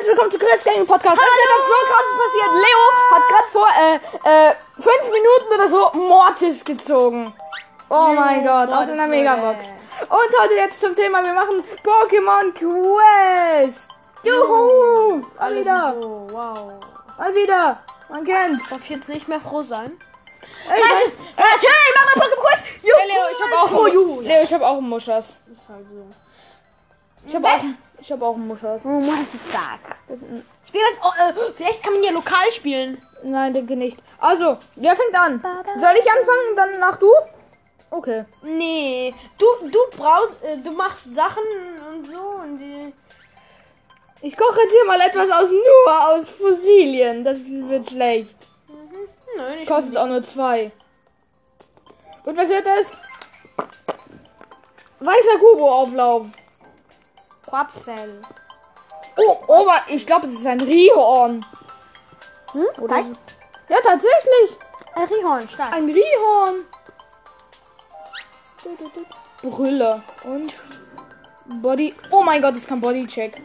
herzlich willkommen zu Chris Gaming Podcast. Hallo. Das ist so krasses passiert. Leo hat gerade vor äh, äh, fünf Minuten oder so Mortis gezogen. Oh mein Gott, aus einer. Megabox. Und heute jetzt zum Thema, wir machen Pokémon Quest. Juhu! Mal Alles wieder, so, wow. mal wieder. Man kennt's. Darf ich jetzt nicht mehr froh sein? Ey, Nein, was? Natürlich, mach mal Pokémon Quest. Juhu, Hey, Leo, ich hab auch. Leo, ich habe auch einen Muschas. Ist halt so. Ich habe auch, ich habe auch einen Muschas. Oh, Mann, ist stark. Spiel was, oh, äh, vielleicht kann man ja lokal spielen. Nein, denke nicht. Also, wer fängt an? Soll ich anfangen, dann nach du? Okay. Nee, du, du brauchst, äh, du machst Sachen und so und die. Ich koche jetzt hier mal etwas aus nur aus Fossilien. Das wird schlecht. Nein, ich Kostet auch nur zwei. Und was wird es? Weißer Kubo-Auflauf. Quapfell. Oh, oh, ich glaube, es ist ein Rihorn. Hm? Oder? Ja, tatsächlich. Ein Rihorn, stark. Ein Rihorn. Brille. Und Body. Oh mein Gott, das kann Bodycheck.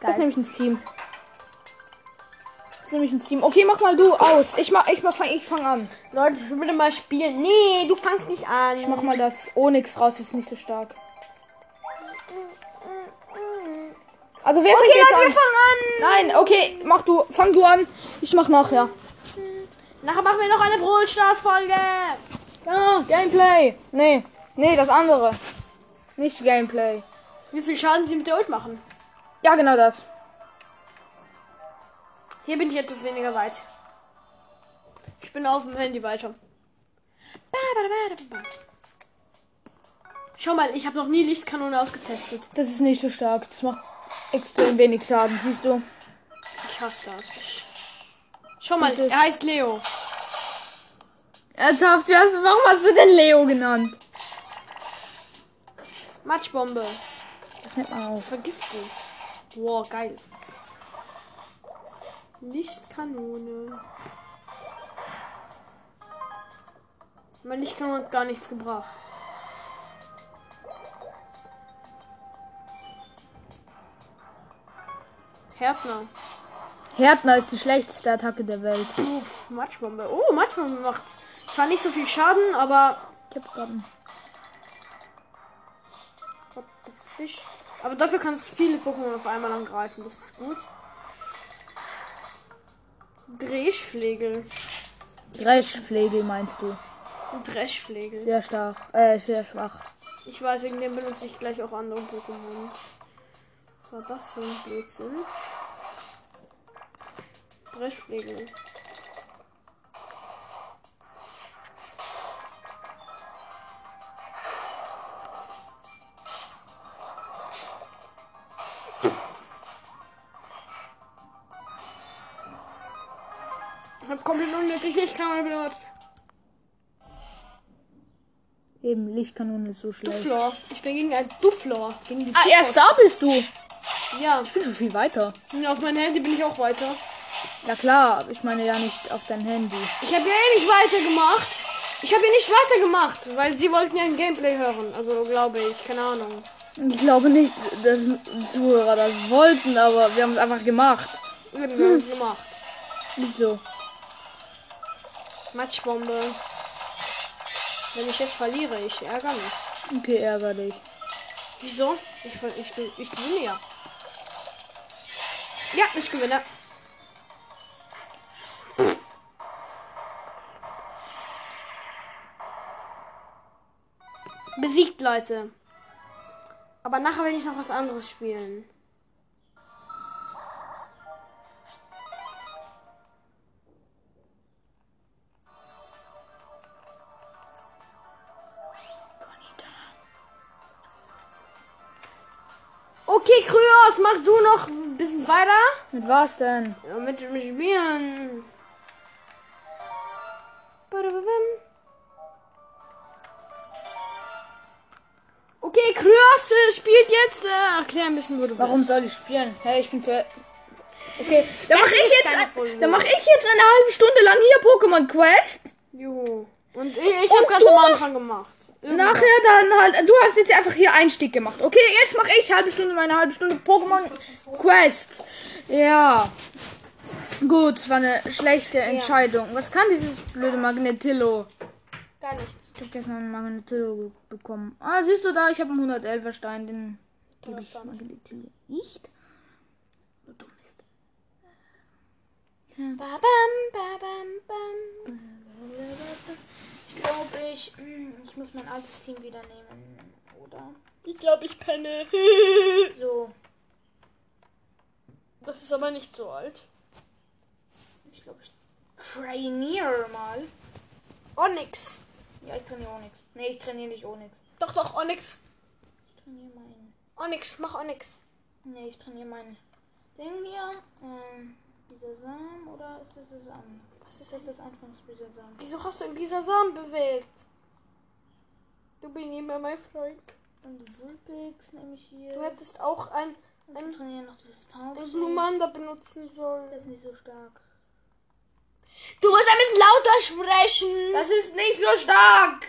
Das nehme ich ins Team. Das nehme ich ins Team. Okay, mach mal du aus. Ich mach, ich mach, ich fang an. Leute, ich will mal spielen. Nee, du fangst nicht an. Ich mach mal das Onyx raus, das ist nicht so stark. Also wer fängt Okay, jetzt Leute, wir an? fangen an. Nein, okay, mach du. Fang du an. Ich mach nachher. Nachher machen wir noch eine Brawl Stars Folge. Ja, Gameplay. Nee, nee, das andere. Nicht Gameplay. Wie viel Schaden sie mit der Ult machen. Ja, genau das. Hier bin ich etwas weniger weit. Ich bin auf dem Handy weiter. Schau mal, ich habe noch nie Lichtkanone ausgetestet. Das ist nicht so stark. Das macht extrem wenig Schaden, siehst du. Ich hasse das. Schau mal, er heißt Leo. Ernsthaft, wie hast- warum hast du denn Leo genannt? Matschbombe. Das nennt man Das auch. vergiftet. Wow, geil. Lichtkanone. Meine Lichtkanone hat gar nichts gebracht. Härtner. Härtner ist die schlechteste Attacke der Welt. Uff, Matschbombe. Oh, Matschbombe macht zwar nicht so viel Schaden, aber. Ich hab What the fish? Aber dafür kannst du viele Pokémon auf einmal angreifen. Das ist gut. Drehschflegel. Dreschflegel meinst du? Dreschflegel. Sehr stark. Äh, sehr schwach. Ich weiß, wegen dem benutze ich gleich auch andere Pokémon. Was war das für ein Blödsinn? Dreschflegel. Ich hab komplett unnötig Lichtkanone benutzt. Eben, Lichtkanone ist so schlecht. Duffler. Ich bin gegen ein Duffler. Gegen die Ah, Duffler. erst da bist du. Ja. Ich bin schon viel weiter. Und auf mein Handy bin ich auch weiter. Ja klar, aber ich meine ja nicht auf dein Handy. Ich habe ja eh nicht weitergemacht. Ich habe ja nicht weitergemacht, weil sie wollten ja ein Gameplay hören. Also glaube ich, keine Ahnung. Ich glaube nicht, dass Zuhörer das wollten, aber wir haben es einfach gemacht. Haben wir nicht gemacht. Wieso? Matschbombe. Wenn ich jetzt verliere, ich ärgere mich. Okay, ärger dich. Wieso? Ich, ich, bin- ich gewinne ja. Ja, ich gewinne. Besiegt, Leute. Aber nachher will ich noch was anderes spielen. Okay, Kryos, mach du noch ein bisschen weiter. Mit was denn? Ja, mit dem Spielen. Okay, Kryos äh, spielt jetzt. Äh, erklär ein bisschen, wo du Warum soll ich spielen? Hey, ich bin zu. Okay, dann mache ich jetzt, ein- dann mache ich jetzt eine halbe Stunde lang hier Pokémon Quest. bist. Juhu. Und ich, ich habe ganz du am Anfang gemacht. Nachher dann halt, du hast jetzt einfach hier Einstieg gemacht. Okay, jetzt mache ich halbe Stunde meine halbe Stunde Pokémon Quest. Ja. Gut, es war eine schlechte Entscheidung. Was kann dieses blöde Magnetillo? Gar nichts. Ich hab gestern einen Magnetillo bekommen. Ah, siehst du da, ich habe einen 111er Stein, den gebe ich. Magnetillo nicht. Du dumm Mist. Ba-bam, ba-bam, bam. Ich glaube, ich, hm, ich muss mein altes Team wieder nehmen, oder? Ich glaube, ich penne. So, Das ist aber nicht so alt. ich glaube, ich trainiere mal. Onyx. Ja, ich trainiere Onyx. Nee, ich trainiere nicht Onyx. Doch, doch, Onyx. Ich trainiere meinen. Onyx, mach Onyx. Nee, ich trainiere meinen Ding hier. Ähm, dieser Samen oder ist das Samen? Was ist jetzt das Anfangsbisasam? Wieso hast du in Bisasam bewegt? Du bin immer mein Freund. Und Vulpix nehme ich hier. Du hättest auch ein, Und wir trainieren noch dieses ein Taubschild. Blumanda benutzen sollen. Das ist nicht so stark. Du musst ein bisschen lauter sprechen. Das ist nicht so stark!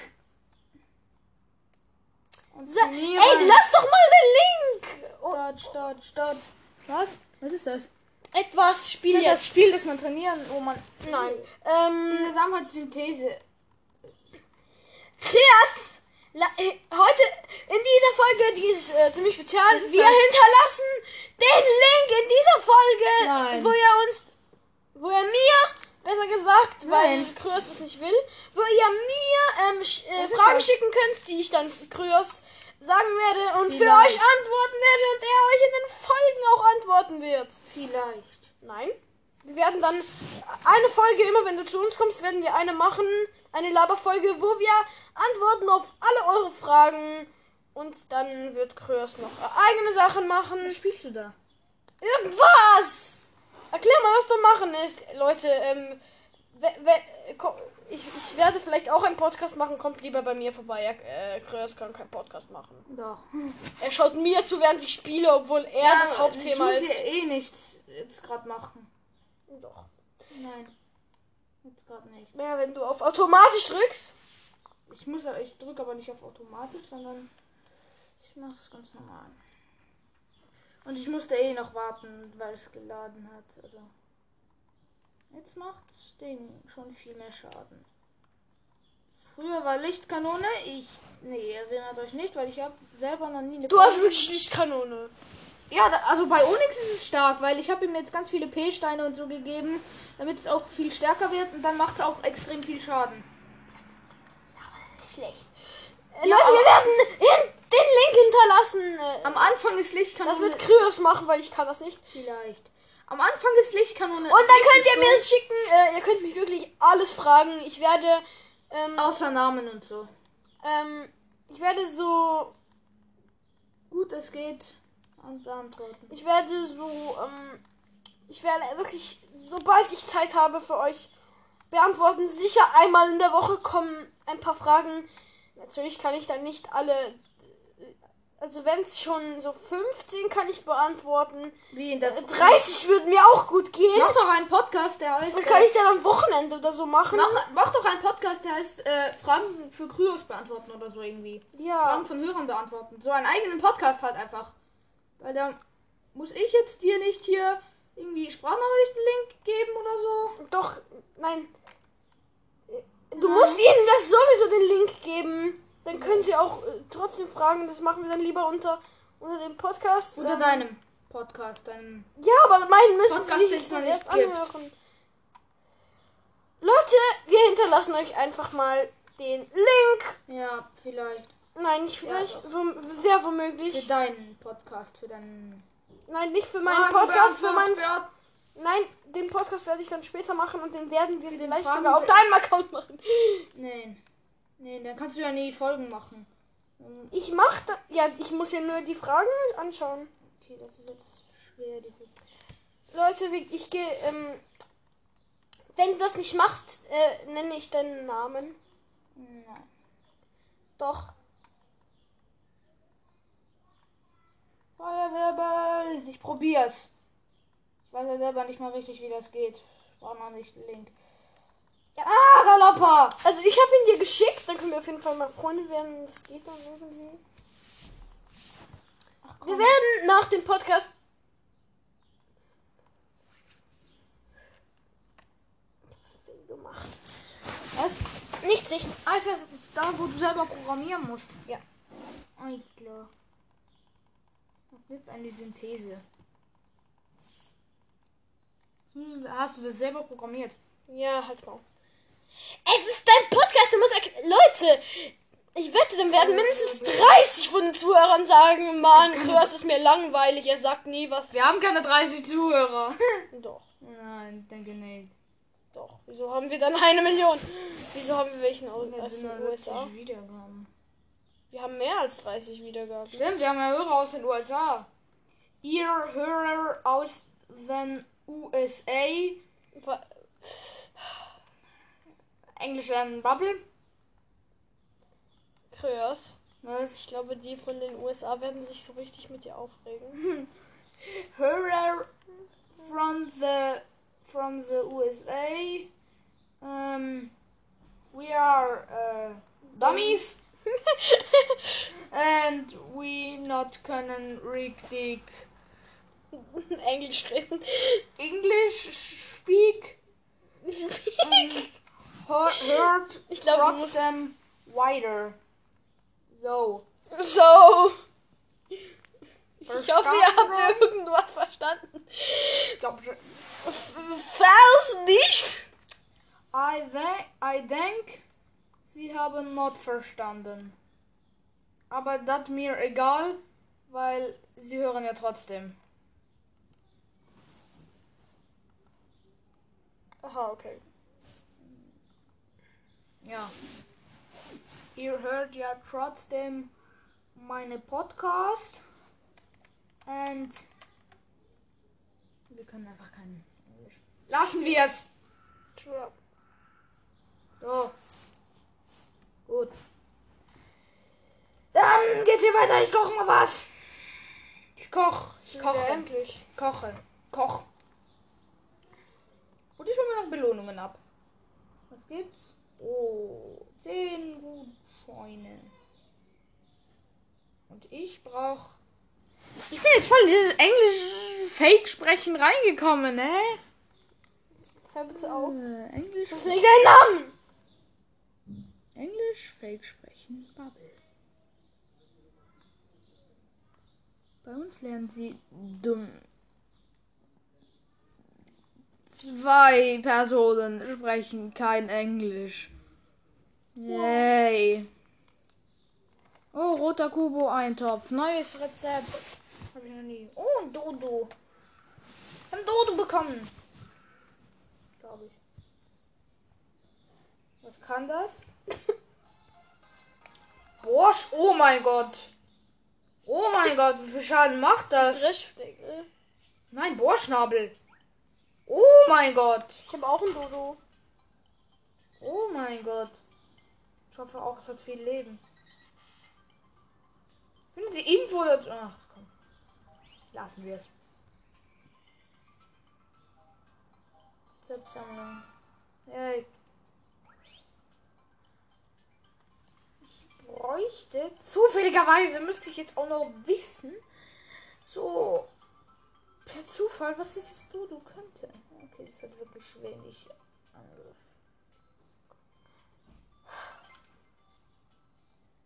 Ey, lass doch mal den Link. Oh, Dodge, dodge, dodge. Was? Was ist das? Etwas Spiel Ist das jetzt. das Spiel, das man trainieren, wo man. Nein. Ähm, Der Samen hat Synthese. Kreas, la, äh, heute in dieser Folge, die ist äh, ziemlich spezial, ist wir hinterlassen den Link in dieser Folge, Nein. wo ihr uns, wo ihr mir, besser gesagt, weil Nein. Kryos es nicht will, wo ihr mir ähm, sch, äh, Fragen schicken könnt, die ich dann Kryos sagen werde und für Vielleicht. euch antworten werde und er euch in den Folgen auch antworten wird. Vielleicht. Nein. Wir werden dann eine Folge, immer wenn du zu uns kommst, werden wir eine machen. Eine Laberfolge, wo wir antworten auf alle eure Fragen. Und dann wird Kröers noch eigene Sachen machen. Was spielst du da? Irgendwas! Erklär mal, was da machen ist. Leute, ähm, ich, ich werde vielleicht auch einen Podcast machen. Kommt lieber bei mir vorbei. Äh, Kröers kann keinen Podcast machen. Doch. Er schaut mir zu, während ich spiele, obwohl er das Hauptthema ich muss ist. ja eh nichts jetzt gerade machen. Doch. Nein. Jetzt gerade nicht. Ja, wenn du auf automatisch drückst. Ich muss ja, ich drücke aber nicht auf automatisch, sondern ich mache es ganz normal. Und ich musste eh noch warten, weil es geladen hat. Also jetzt macht das Ding schon viel mehr Schaden. Früher war Lichtkanone, ich nee, erinnert euch nicht, weil ich habe selber noch nie eine Du hast wirklich Lichtkanone. Ja, da, also bei Onyx ist es stark, weil ich habe ihm jetzt ganz viele P-Steine und so gegeben, damit es auch viel stärker wird und dann macht es auch extrem viel Schaden. Schlecht. Äh, Leute, wir werden den Link hinterlassen. Äh, Am Anfang ist Lichtkanone. das wird Kryos machen, weil ich kann das nicht. vielleicht. Am Anfang ist Lichtkanone. Und dann könnt ihr mir es schicken. Äh, ihr könnt mich wirklich alles fragen. Ich werde, ähm, Außer Namen und so. ähm, ich werde so, Gut, es geht. Und beantworten. ich werde so, ähm, ich werde wirklich, sobald ich Zeit habe für euch beantworten, sicher einmal in der Woche kommen ein paar Fragen. Natürlich kann ich dann nicht alle, also wenn es schon so 15 kann ich beantworten. Wie in der. 30 würde mir auch gut gehen. Mach doch einen Podcast, der heißt. Das kann äh, ich dann am Wochenende oder so machen. Mach, mach doch einen Podcast, der heißt äh, Fragen für Kryos beantworten oder so irgendwie. Ja. Fragen von Hörern beantworten. So einen eigenen Podcast halt einfach. Weil da muss ich jetzt dir nicht hier irgendwie Sprachnachrichten-Link geben oder so. Doch, nein. Du musst ihnen das sowieso den Link geben. Dann können sie auch äh, trotzdem fragen. Das machen wir dann lieber unter, unter dem Podcast. Unter Ähm, deinem Podcast, deinem. Ja, aber meinen müssen Podcast, sie sich dann nicht erst gibt. anhören. Leute, wir hinterlassen euch einfach mal den Link. Ja, vielleicht. Nein, nicht Ja, vielleicht, doch. wom- sehr Für womöglich. deinen Podcast, für deinen. Nein, nicht für meinen Fragen Podcast, für meinen. Nein, den Podcast werde ich dann später machen und den werden wir vielleicht sogar auf deinem Account machen. Nee. Nee, dann kannst du ja nie Folgen machen. Ich mach da, ja, ich muss ja nur die Fragen anschauen. Okay, das ist jetzt schwer, dieses. Leute, ich gehe, ähm, wenn du das nicht machst, äh, nenne ich deinen Namen. Nein. Doch. Feuerwerball. Ich probier's. Ich weiß ja selber nicht mal richtig, wie das geht. Brauche noch nicht den Link. Ah, Galoppa! Also ich habe ihn dir geschickt, dann können wir auf jeden Fall mal Freunde werden. Das geht dann irgendwie. Wir werden nach dem Podcast. gemacht. Was? Nichts, nichts. Ah, ist das da, wo du selber programmieren musst? Ja. Ah, klar. Was ist jetzt eine Synthese? Hm, Hast du das selber programmiert? Ja, halt's mal. Es ist dein Podcast, du musst. Leute! Ich wette, dann werden mindestens 30 von den Zuhörern sagen, Mann, Kröers ist mir langweilig, er sagt nie was. Wir haben keine 30 Zuhörer. Doch, Nein, denke nicht. doch. Wieso haben wir dann eine Million? Wieso haben wir welchen aus Wir aus sind den nur USA? 70 Wiedergaben. Wir haben mehr als 30 Wiedergaben. Stimmt, wir haben ja Hörer aus den USA. Ihr Hörer aus den USA. Englisch lernen Bubble. Kröers. Was? Ich glaube, die von den USA werden sich so richtig mit dir aufregen. Hörer from the from the USA. Um, we are uh, dummies. and we not können richtig Englisch reden. English speak. Um, heard Ich musst- trotzdem weiter. So. So. Ich hoffe, ihr Verstanden? habt irgendwas verstanden. Ich glaube schon. Falls nicht. I, de I denk, sie haben not verstanden. Aber das mir egal, weil sie hören ja trotzdem. Aha, okay. Ja. Ihr hört ja trotzdem meine Podcast. Und wir können einfach kein Englisch. Lassen wir es. So. Gut. Dann geht's hier weiter. Ich koche mal was. Ich koch. Ich koche. Ja, endlich. Koche. Koch. Und ich hole mir noch Belohnungen ab. Was gibt's? Oh, 10 Gutscheine. Und ich brauch. Ich bin jetzt voll in dieses englische Fake-Sprechen reingekommen, ne? Hör bitte auf. Äh, Englisch. Das ist nicht dein Name. Englisch, Fake sprechen, Bubble. Bei uns lernen sie dumm. Zwei Personen sprechen kein Englisch. Yay. Oh, roter Kubo-Eintopf. Neues Rezept. Hab ich noch nie. Oh, ein Dodo. Ein Dodo bekommen. Glaube ich. Was kann das? Borsch, oh mein Gott. Oh mein Gott, wie viel Schaden macht das? Dreschflecke. Nein, Bohrschnabel. Oh mein Gott. Ich habe auch ein Dodo. Oh mein Gott. Ich hoffe auch, es hat viel Leben. Finden Sie Info dazu? Ach, komm. Lassen wir es. Rezeptsammlung. Yay. Ich bräuchte, zufälligerweise müsste ich jetzt auch noch wissen, so per Zufall, was dieses Dodo könnte. Okay, das hat wirklich wenig Angriff.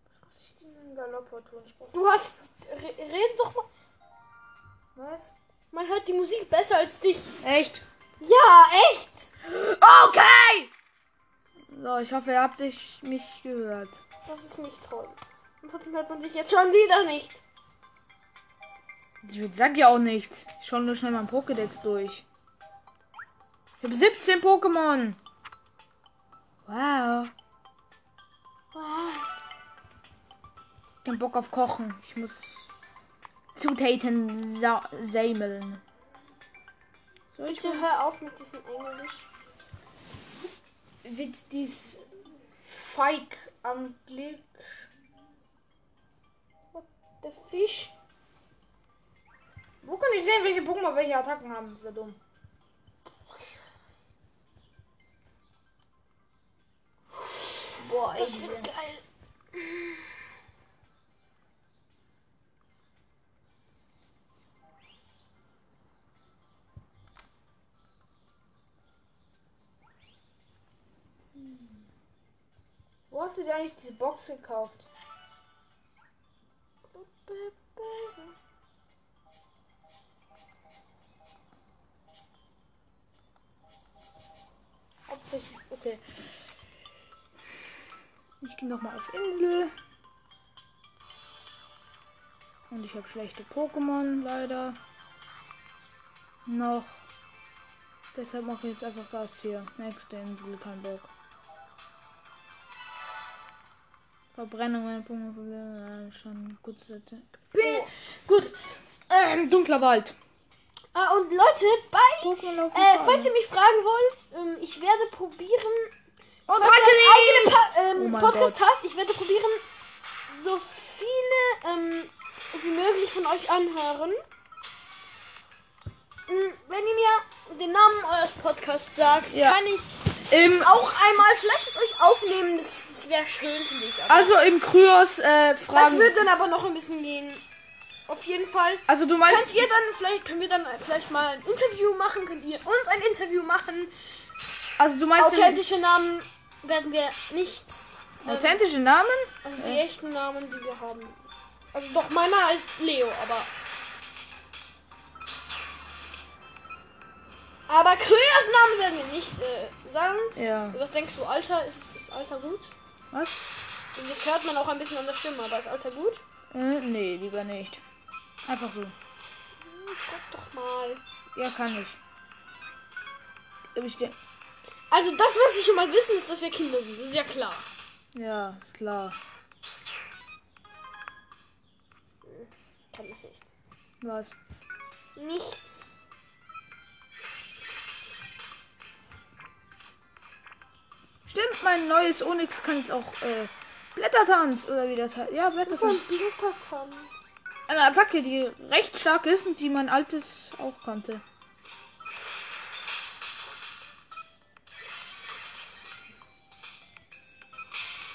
Was muss ich denn in Galopper tun? Ich Du hast. Re red doch mal. Was? Man hört die Musik besser als dich. Echt? Ja, echt. Okay! So, ich hoffe, ihr habt dich, mich gehört. Das ist nicht toll. Und trotzdem hört man sich jetzt schon wieder nicht. Ich sag ja auch nichts. Ich schau nur schnell meinen Pokédex durch. Ich habe 17 Pokémon. Wow. Ich hab Bock auf Kochen. Ich muss Zutaten sa sammeln. Soll ich Bitte hör auf mit diesem Englisch. wird dies Feig anblick? Der Fisch. Wo kann ich sehen, welche Pokémon welche Attacken haben? Ist dumm. Boah, ey, Das wird geil. Wo hast du dir eigentlich diese Box gekauft? Habe schlechte Pokémon, leider. Noch. Deshalb mache ich jetzt einfach das hier. Nächste Insel, kein Bock. Verbrennung, meine Pokémon-Probleme, schon gut. Seite. Gut. Ähm, dunkler Wald. Ah, und Leute, bei. Pokémon Äh, falls ihr mich fragen wollt, ähm, ich werde probieren. Und falls ihr einen eigenen pa Oh ähm, mein Podcast hast, ich werde probieren, so viele ähm, wie möglich von euch anhören. Mm, Wenn ihr mir den Namen eures Podcasts sagt, Ja. kann ich Im, auch einmal vielleicht mit euch aufnehmen. Das, das wäre schön, finde ich. Aber also im Kryos äh, das Fragen. wird dann aber noch ein bisschen gehen. Auf jeden Fall. Also du meinst. Könnt ihr dann, vielleicht können wir dann vielleicht mal ein Interview machen, könnt ihr uns ein Interview machen. Also du meinst Authentische Namen werden wir nicht. authentische Namen? Also die echten Namen, die wir haben. Also doch, meiner ist Leo, aber. Aber Kröers Namen werden wir nicht äh, sagen. Ja. Was denkst du, Alter? Ist, ist Alter gut? Was? Also das hört man auch ein bisschen an der Stimme, aber ist Alter gut? Äh, nee, lieber nicht. Einfach so. Hm, Guck doch mal. Ja, kann ich. Ich den. Also das, was sie schon mal wissen, ist, dass wir Kinder sind. Das ist ja klar. Ja, ist klar. Kann ich nicht. Was? Nichts. Stimmt, mein neues Onyx kann jetzt auch äh, Blättertanz oder wie das heißt. Ja, Blättertanz. Blättertanz. Eine Attacke, die recht stark ist und die mein altes auch konnte.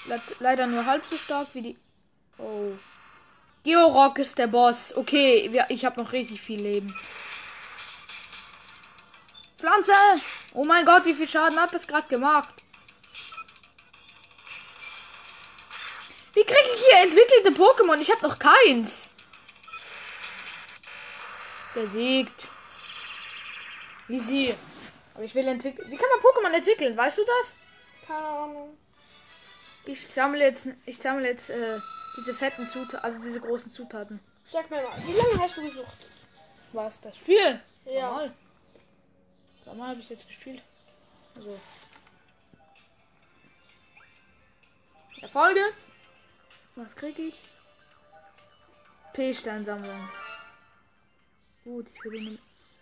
Le leider nur halb so stark wie die. Oh. Georock ist der Boss. Okay, wir, ich habe noch richtig viel Leben. Pflanze! Oh mein Gott, wie viel Schaden hat das gerade gemacht? Wie kriege ich hier entwickelte Pokémon? Ich habe noch keins. Besiegt. Wie sie. Aber ich will entwickeln. Wie kann man Pokémon entwickeln? Weißt du das? Keine Ahnung. Ich sammle jetzt, ich sammle jetzt äh, diese fetten Zutaten, also diese großen Zutaten. Sag mir mal, wie lange hast du gesucht? Was? Das Spiel? Ja. Normal. Normal habe ich jetzt gespielt. Also. Erfolge. Was krieg ich? P-Steinsammlung. Gut, ich würde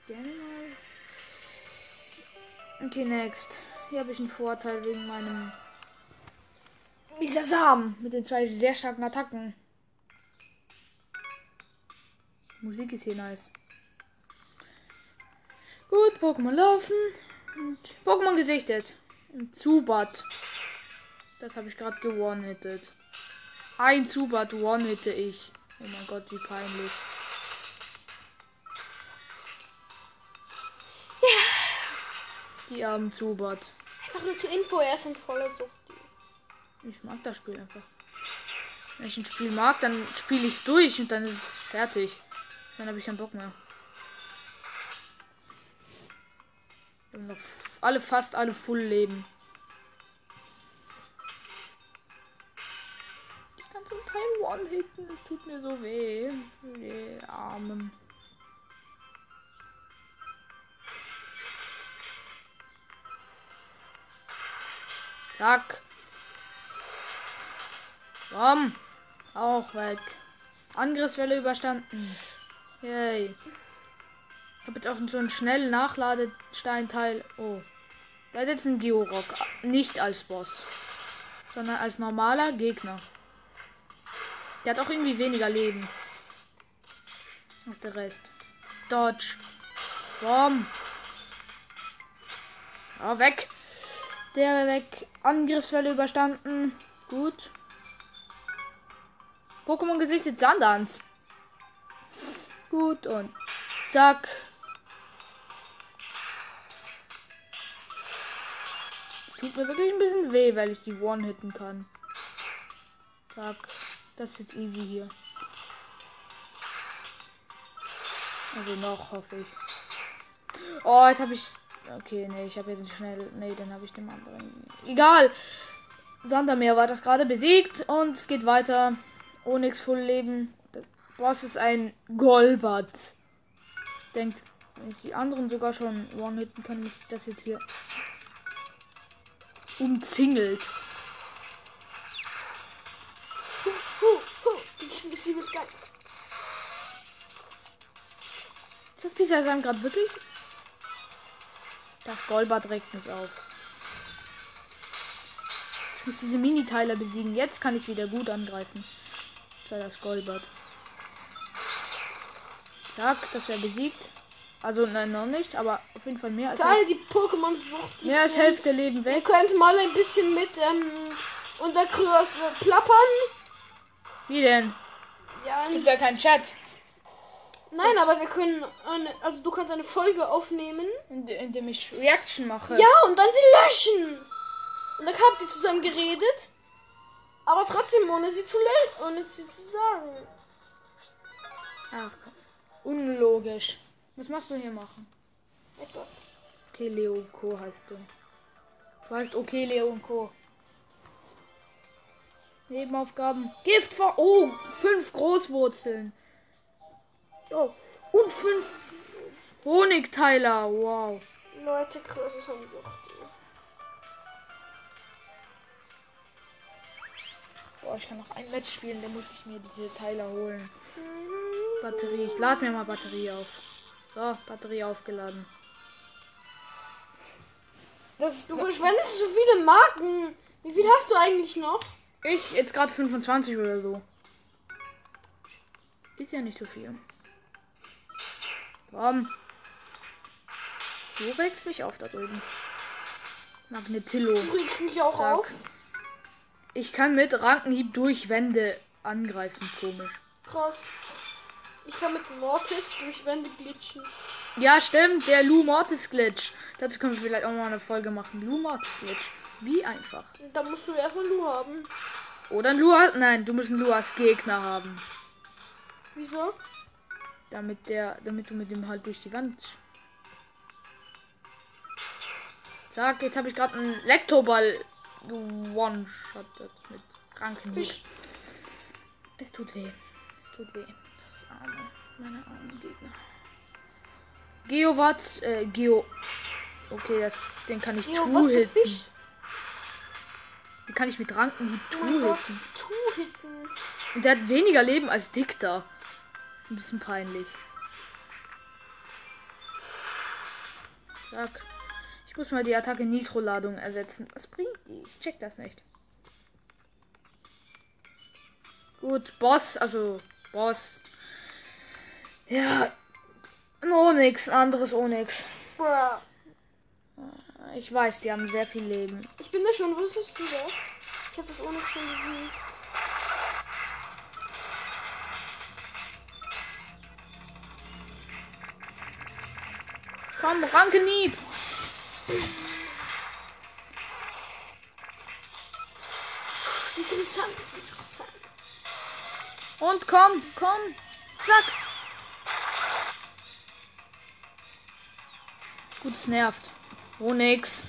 gerne mal. Okay, next. Hier habe ich einen Vorteil wegen meinem. Dieser Samen mit den zwei sehr starken Attacken. Musik ist hier nice. Gut, Pokémon laufen. Und Pokémon gesichtet. Ein Zubat. Das habe ich gerade gewone-hittet. Ein Zubat one-hitte ich. Oh mein Gott, wie peinlich. Die armen Zubat. Einfach nur zur Info, er ist ein voller Sucht. Ich mag das Spiel einfach. Wenn ich ein Spiel mag, dann spiele ich es durch und dann ist es fertig. Dann habe ich keinen Bock mehr. Haben noch alle fast alle Full Leben. Ich kann zum Teil One-Hitten, das tut mir so weh. Die Armen. Zack. Komm. Auch weg. Angriffswelle überstanden. Yay. Ich habe jetzt auch so einen schnellen Nachladesteinteil. Oh. Da ist jetzt ein Georock. Nicht als Boss. Sondern als normaler Gegner. Der hat auch irgendwie weniger Leben. Als der Rest. Dodge. Komm. Ja, weg. Der weg. Angriffswelle überstanden. Gut. Pokémon gesichtet Sandans. Gut und zack. Es tut mir wirklich ein bisschen weh, weil ich die One-Hitten kann. Zack. Das ist jetzt easy hier. Also noch, hoffe ich. Oh, jetzt habe ich. Okay, nee, ich habe jetzt nicht schnell. Nee, dann habe ich den anderen. Egal. Sandermeer war das gerade besiegt und es geht weiter. Onyx Full Leben. Der Boss ist ein Golbat. Denkt, wenn ich die anderen sogar schon one-hitten kann, ich das jetzt hier umzingelt. Ich, liebe es geil. Ist das Pizza Sam gerade wirklich? Das Golbat regt mich auf. Ich muss diese Mini-Teiler besiegen. Jetzt kann ich wieder gut angreifen. Sei das Golbat. Zack, das wäre besiegt. Also nein, noch nicht, aber auf jeden Fall mehr als Für alle, die Pokémon sucht, mehr als Hälfte Leben Ihr weg. könnt mal ein bisschen mit ähm, unser Kryos äh, plappern. Wie denn? Ja, Gibt ja keinen Chat. nein, aber wir können, eine, also du kannst eine Folge aufnehmen. In, in dem ich Reaction mache. Ja, und dann sie löschen. Und dann habt ihr zusammen geredet. Aber trotzdem ohne sie zu löschen, ohne sie zu sagen. Ach, unlogisch. Was machst du hier machen? Etwas. Okay, Leo und Co. heißt du. Du heißt okay, Leo und Co. Nebenaufgaben. Gift vor. Oh, fünf Großwurzeln. Oh, und fünf Honigteiler. Wow. Leute, Kryos ist Sucht. Boah, ich kann noch ein Match spielen, dann muss ich mir diese Teile holen. Batterie. Ich lade mir mal Batterie auf. So, Batterie aufgeladen. Das ist Du verschwendest so viele Marken. Wie viel hast du eigentlich noch? Ich jetzt gerade 25 oder so. Ist ja nicht so viel. Komm. Du regst mich auf da drüben. Magnetillo. Du regst mich auch Zack. auf. Ich kann mit Rankenhieb durch Wände angreifen. Komisch. Krass. Ich kann mit Mortis durch Wände glitschen. Ja, stimmt. Der Lou Mortis Glitch. Dazu können wir vielleicht auch mal eine Folge machen. Lou Mortis Glitch. Wie einfach. Da musst du erstmal Lu haben. Oder ein Lou. als- Nein, du musst einen Lou als Gegner haben. Wieso? Damit der, damit du mit dem halt durch die Wand. Zack, jetzt habe ich gerade einen Lektoball one-shottet mit Krankenhieb. Fisch. Es tut weh. Es tut weh. Das arme, meine armen Gegner. Geowatt, äh, Geo. Okay, das, den kann ich fish? Den kann ich mit mein Gott. two-hitten. Two-Hitten. Und der hat weniger Leben als Dicta. Ist ein bisschen peinlich. Zack. Ich muss mal die Attacke Nitro-Ladung ersetzen. Was bringt die? Ich check das nicht. Gut, Boss, also Boss. Ja. Ein Onyx, ein anderes Onyx. Bruh. Ich weiß, die haben sehr viel Leben. Ich bin da schon. Wusstest du das? Ich habe das ohne schon besiegt. Komm, Rankenhieb! Interessant, interessant. Und komm, komm. Zack. Gut, es nervt. Onyx.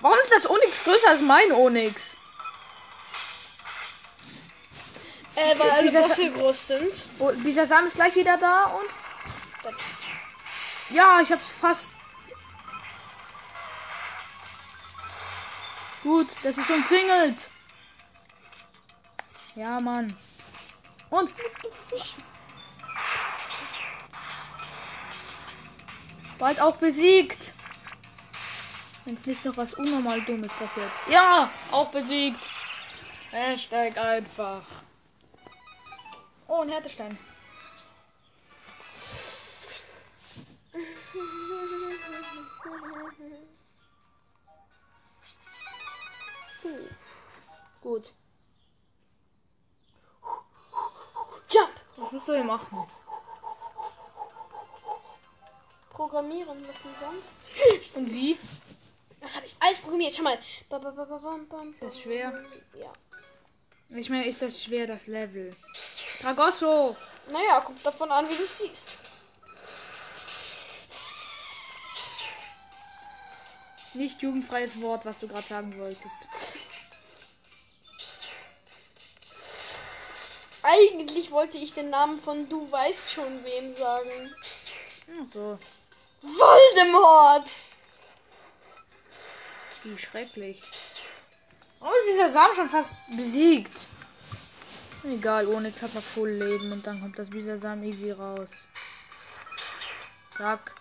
Warum ist das Onyx größer als mein Onyx? Äh, weil alle Bosse groß sind. Oh, dieser Sam ist gleich wieder da und. Ja, ich hab's fast. Gut, das ist umzingelt. Ja, Mann. Und. Bald auch besiegt. Wenn es nicht noch was unnormal Dummes passiert. Ja, auch besiegt. Hashtag einfach. Oh, ein Härtestein. Gut. Jump! Was musst du hier machen? Programmieren, was denn sonst? Und wie? Das habe ich alles programmiert. Schau mal. Ba, ba, ba, ba, bam, bam, Ist das schwer? Ja. Ich meine, ist das schwer, das Level? Tragosso! Naja, kommt davon an, wie du siehst. Nicht jugendfreies Wort, was du gerade sagen wolltest. Eigentlich wollte ich den Namen von Du weißt schon wem sagen. Ach so. Voldemort! Wie schrecklich. Oh, dieser Samen schon fast besiegt. Egal, Onyx hat noch voll Leben und dann kommt das Bisasam easy raus. Zack.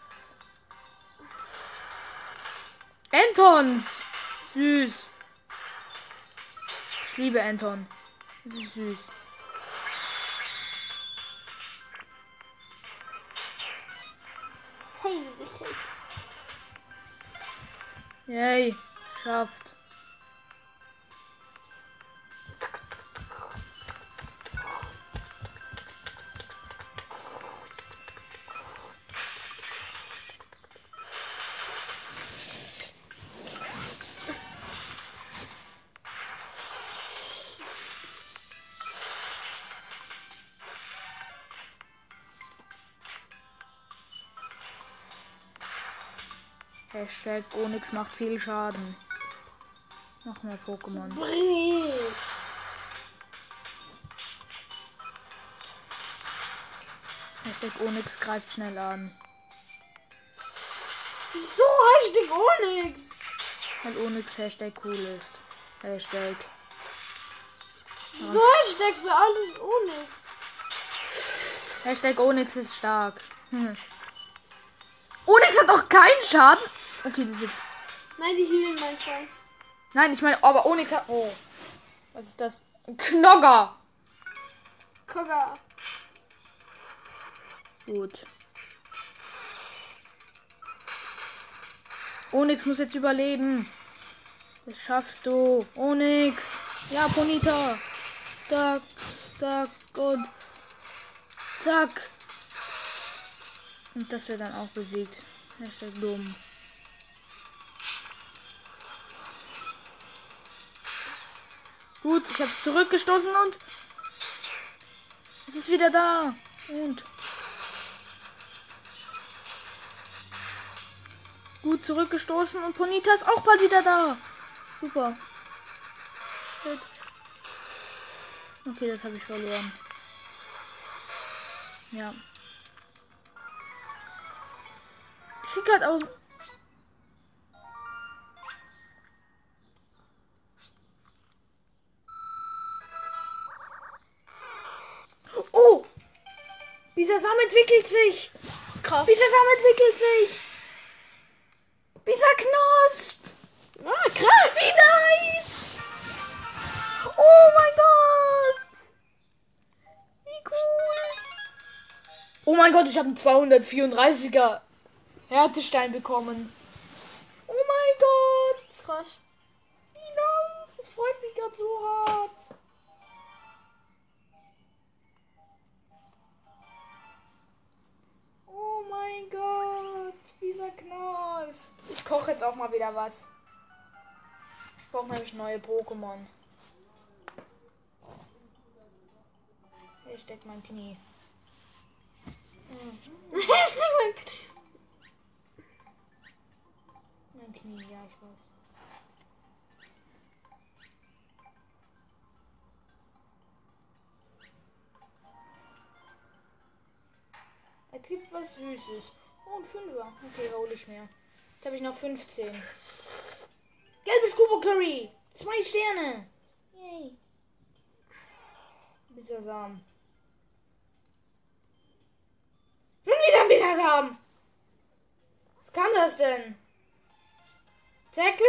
Antons! Süß. Ich liebe Anton. Das ist süß. Yay, schafft. Hashtag Onyx macht viel Schaden. Noch mehr Pokémon. Brie. Hashtag Onyx greift schnell an. Wieso Hashtag Onyx? Weil Onyx Hashtag cool ist. Hashtag. Wieso Hashtag für alles Onyx? Hashtag Onyx ist stark. Hm. Onyx hat doch keinen Schaden. Okay, das ist. Nein, die healen manchmal. Nein, ich meine, aber Onyx hat. Oh. Was ist das? Ein Knogger. Kogga. Gut. Onyx muss jetzt überleben. Das schaffst du. Onyx. Ja, Ponita. Zack, zack und zack. Und das wird dann auch besiegt. Hashtag dumm. Gut, ich habe es zurückgestoßen und es ist wieder da. Und gut zurückgestoßen und Ponita ist auch bald wieder da. Super. Shit. Okay, das habe ich verloren. Ja. Ich krieg grad Dieser Samen entwickelt sich! Krass. Dieser Samen entwickelt sich! Dieser Knosp! Ah, krass. Wie nice! Oh mein Gott! Wie cool! Oh mein Gott, ich habe einen 234er Härtestein bekommen. Oh mein Gott! Krass. Wie nice! Das freut mich gerade so hart. Oh mein Gott, dieser Knosp. Ich koche jetzt auch mal wieder was. Ich brauche nämlich neue Pokémon. Hier steckt mein Knie. Gibt was Süßes. Oh, ein Fünfer. Okay, hole ich mir. Jetzt habe ich noch 15. Gelbes Kubo Curry. Zwei Sterne. Yay. Bisasam. Schon wieder ein Bisasam. Was kann das denn? Tackle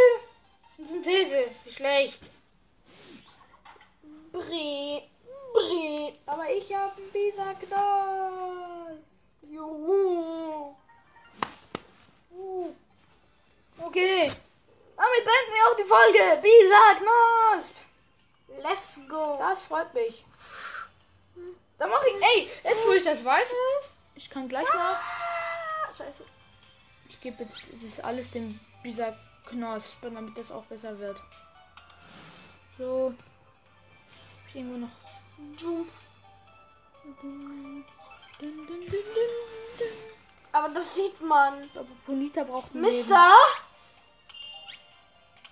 und Synthese. Wie schlecht. Brie. Brie. Aber ich habe einen Bisaknos. Juhu. Uh. Okay. Damit beenden wir auch die Folge. Bisaknosp. Let's go. Das freut mich. Dann mache ich. Ey, jetzt wo ich das weiß, ich kann gleich mal. Ah, Scheiße. Ich gebe jetzt das alles dem dieser Knospe, damit das auch besser wird. So. Ich irgendwo noch. Jump. Dun, dun, dun. Aber das sieht man. Aber Bonita braucht ein Leben. Mister?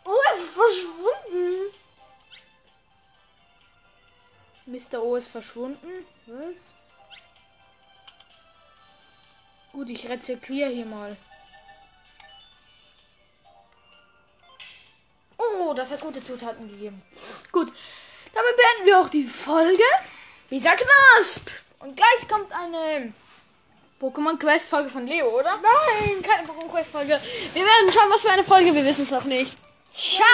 Oh, er ist verschwunden. Mr. O ist verschwunden. Was? Gut, ich rezykliere hier mal. Oh, das hat gute Zutaten gegeben. Gut, damit beenden wir auch die Folge. Dieser Knasp. Und gleich kommt eine Pokémon Quest Folge von Leo, oder? Nein, keine Pokémon Quest Folge. Wir werden schauen, was für eine Folge. Wir wissen es noch nicht. Ciao.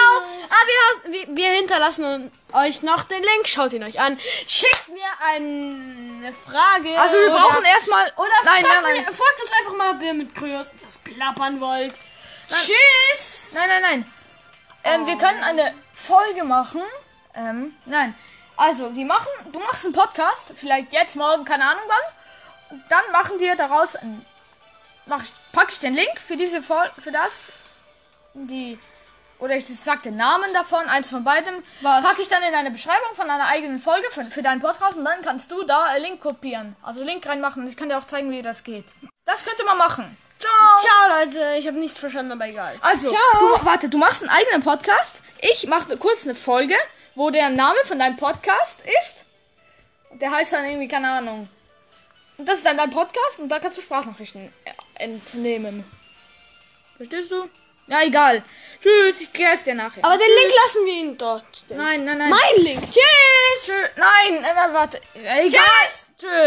Ah, wir, wir, wir hinterlassen euch noch den Link. Schaut ihn euch an. Schickt mir eine Frage. Also wir brauchen erstmal. Oder nein, folgt, nein, nein, Mir, folgt uns einfach mal, ob ihr mit Kryos das plappern wollt. Tschüss. nein, nein, nein. Ähm, wir können eine Folge machen. Ähm, nein. Also, wir machen, du machst einen Podcast, vielleicht jetzt, morgen, keine Ahnung wann. Und dann machen wir daraus ein, mach ich, pack ich den Link für diese Folge, für das, die, oder ich sag den Namen davon, eins von beidem, Was? pack ich dann in eine Beschreibung von einer eigenen Folge für, für deinen Podcast und dann kannst du da einen Link kopieren. Also Link reinmachen und ich kann dir auch zeigen, wie das geht. Das könnte man machen. Ciao! Ciao, Leute. Ich habe nichts verstanden, aber egal. Also, Ciao. du, warte, du machst einen eigenen Podcast. Ich mache kurz eine Folge, wo der Name von deinem Podcast ist. Der heißt dann irgendwie, keine Ahnung. Und das ist dann dein Podcast und da kannst du Sprachnachrichten entnehmen. Verstehst du? Ja, egal. Tschüss, ich klär's dir nachher. Aber den Link lassen wir ihn dort. nein, nein, nein. Mein Link. Tschüss. Tschüss. Nein, äh, warte. Egal. Tschüss. Tschüss.